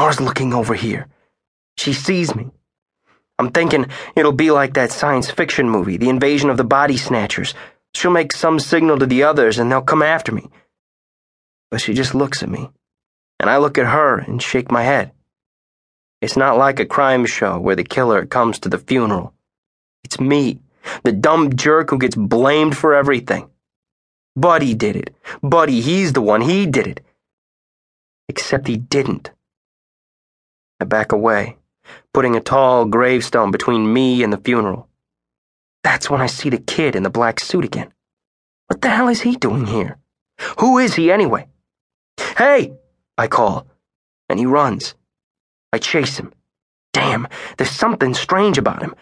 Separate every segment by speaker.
Speaker 1: Nora's looking over here. She sees me. I'm thinking it'll be like that science fiction movie, The Invasion of the Body Snatchers. She'll make some signal to the others and they'll come after me. But she just looks at me, and I look at her and shake my head. It's not like a crime show where the killer comes to the funeral. It's me, the dumb jerk who gets blamed for everything. Buddy did it. Buddy, he's the one, he did it. Except he didn't. I back away, putting a tall gravestone between me and the funeral. That's when I see the kid in the black suit again. What the hell is he doing here? Who is he anyway? Hey! I call, and he runs. I chase him. Damn, there's something strange about him.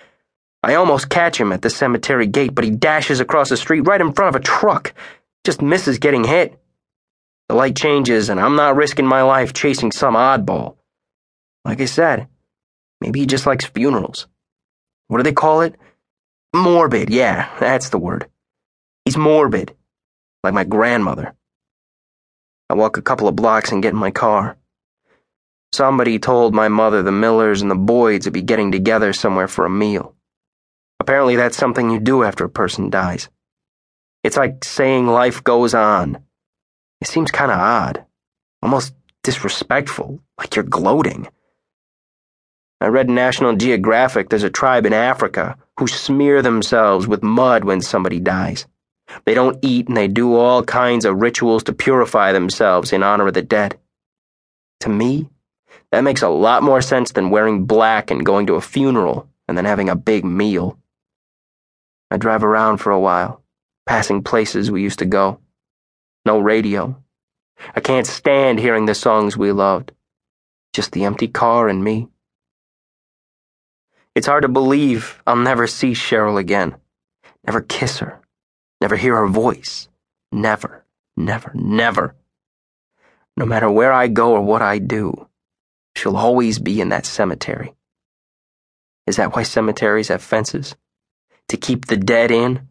Speaker 1: I almost catch him at the cemetery gate, but he dashes across the street right in front of a truck. Just misses getting hit. The light changes, and I'm not risking my life chasing some oddball. Like I said, maybe he just likes funerals. What do they call it? Morbid, yeah, that's the word. He's morbid, like my grandmother. I walk a couple of blocks and get in my car. Somebody told my mother the Millers and the Boyds would be getting together somewhere for a meal. Apparently, that's something you do after a person dies. It's like saying life goes on. It seems kind of odd, almost disrespectful, like you're gloating. I read National Geographic there's a tribe in Africa who smear themselves with mud when somebody dies. They don't eat and they do all kinds of rituals to purify themselves in honor of the dead. To me, that makes a lot more sense than wearing black and going to a funeral and then having a big meal. I drive around for a while, passing places we used to go. No radio. I can't stand hearing the songs we loved. Just the empty car and me. It's hard to believe I'll never see Cheryl again, never kiss her never hear her voice. Never, never, never. No matter where I go or what I do, she'll always be in that cemetery. Is that why cemeteries have fences? To keep the dead in?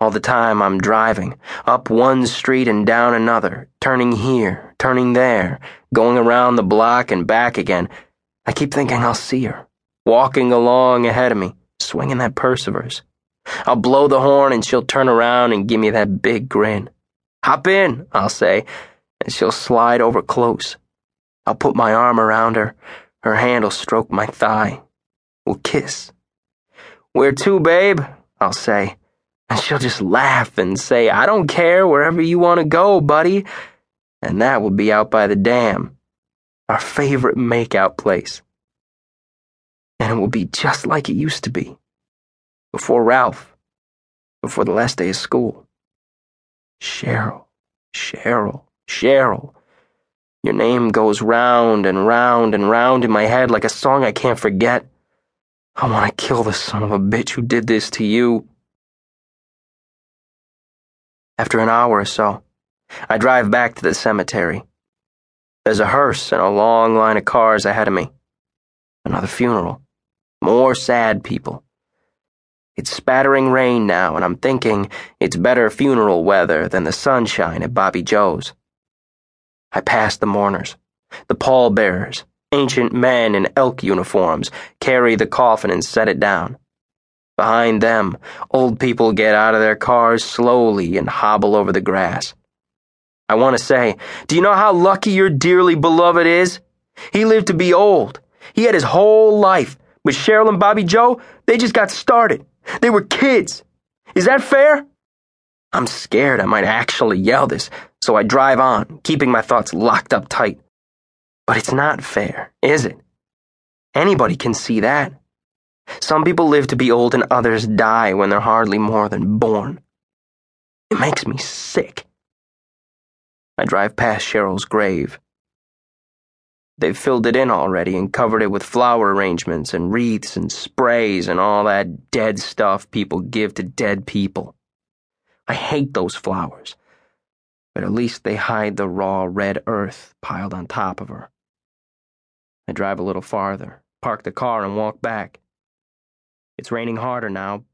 Speaker 1: All the time I'm driving, up one street and down another, turning here, turning there, going around the block and back again. I keep thinking I'll see her, walking along ahead of me, swinging that purse of hers. I'll blow the horn and she'll turn around and give me that big grin. Hop in, I'll say, and she'll slide over close. I'll put my arm around her. Her hand will stroke my thigh. We'll kiss. Where to, babe? I'll say. And she'll just laugh and say, I don't care, wherever you want to go, buddy. And that will be out by the dam, our favorite makeout place. And it will be just like it used to be before Ralph, before the last day of school. Cheryl, Cheryl, Cheryl. Your name goes round and round and round in my head like a song I can't forget. I want to kill the son of a bitch who did this to you. After an hour or so, I drive back to the cemetery. There's a hearse and a long line of cars ahead of me. Another funeral. More sad people. It's spattering rain now, and I'm thinking it's better funeral weather than the sunshine at Bobbi Jo's. I pass the mourners, the pallbearers, ancient men in elk uniforms, carry the coffin and set it down. Behind them, old people get out of their cars slowly and hobble over the grass. I want to say, do you know how lucky your dearly beloved is? He lived to be old. He had his whole life. With Cheryl and Bobbi Jo, they just got started. They were kids. Is that fair? I'm scared I might actually yell this, so I drive on, keeping my thoughts locked up tight. But it's not fair, is it? Anybody can see that. Some people live to be old and others die when they're hardly more than born. It makes me sick. I drive past Cheryl's grave. They've filled it in already and covered it with flower arrangements and wreaths and sprays and all that dead stuff people give to dead people. I hate those flowers, but at least they hide the raw red earth piled on top of her. I drive a little farther, park the car, and walk back. It's raining harder now,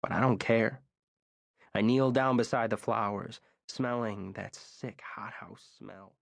Speaker 1: but I don't care. I kneel down beside the flowers, smelling that sick hothouse smell.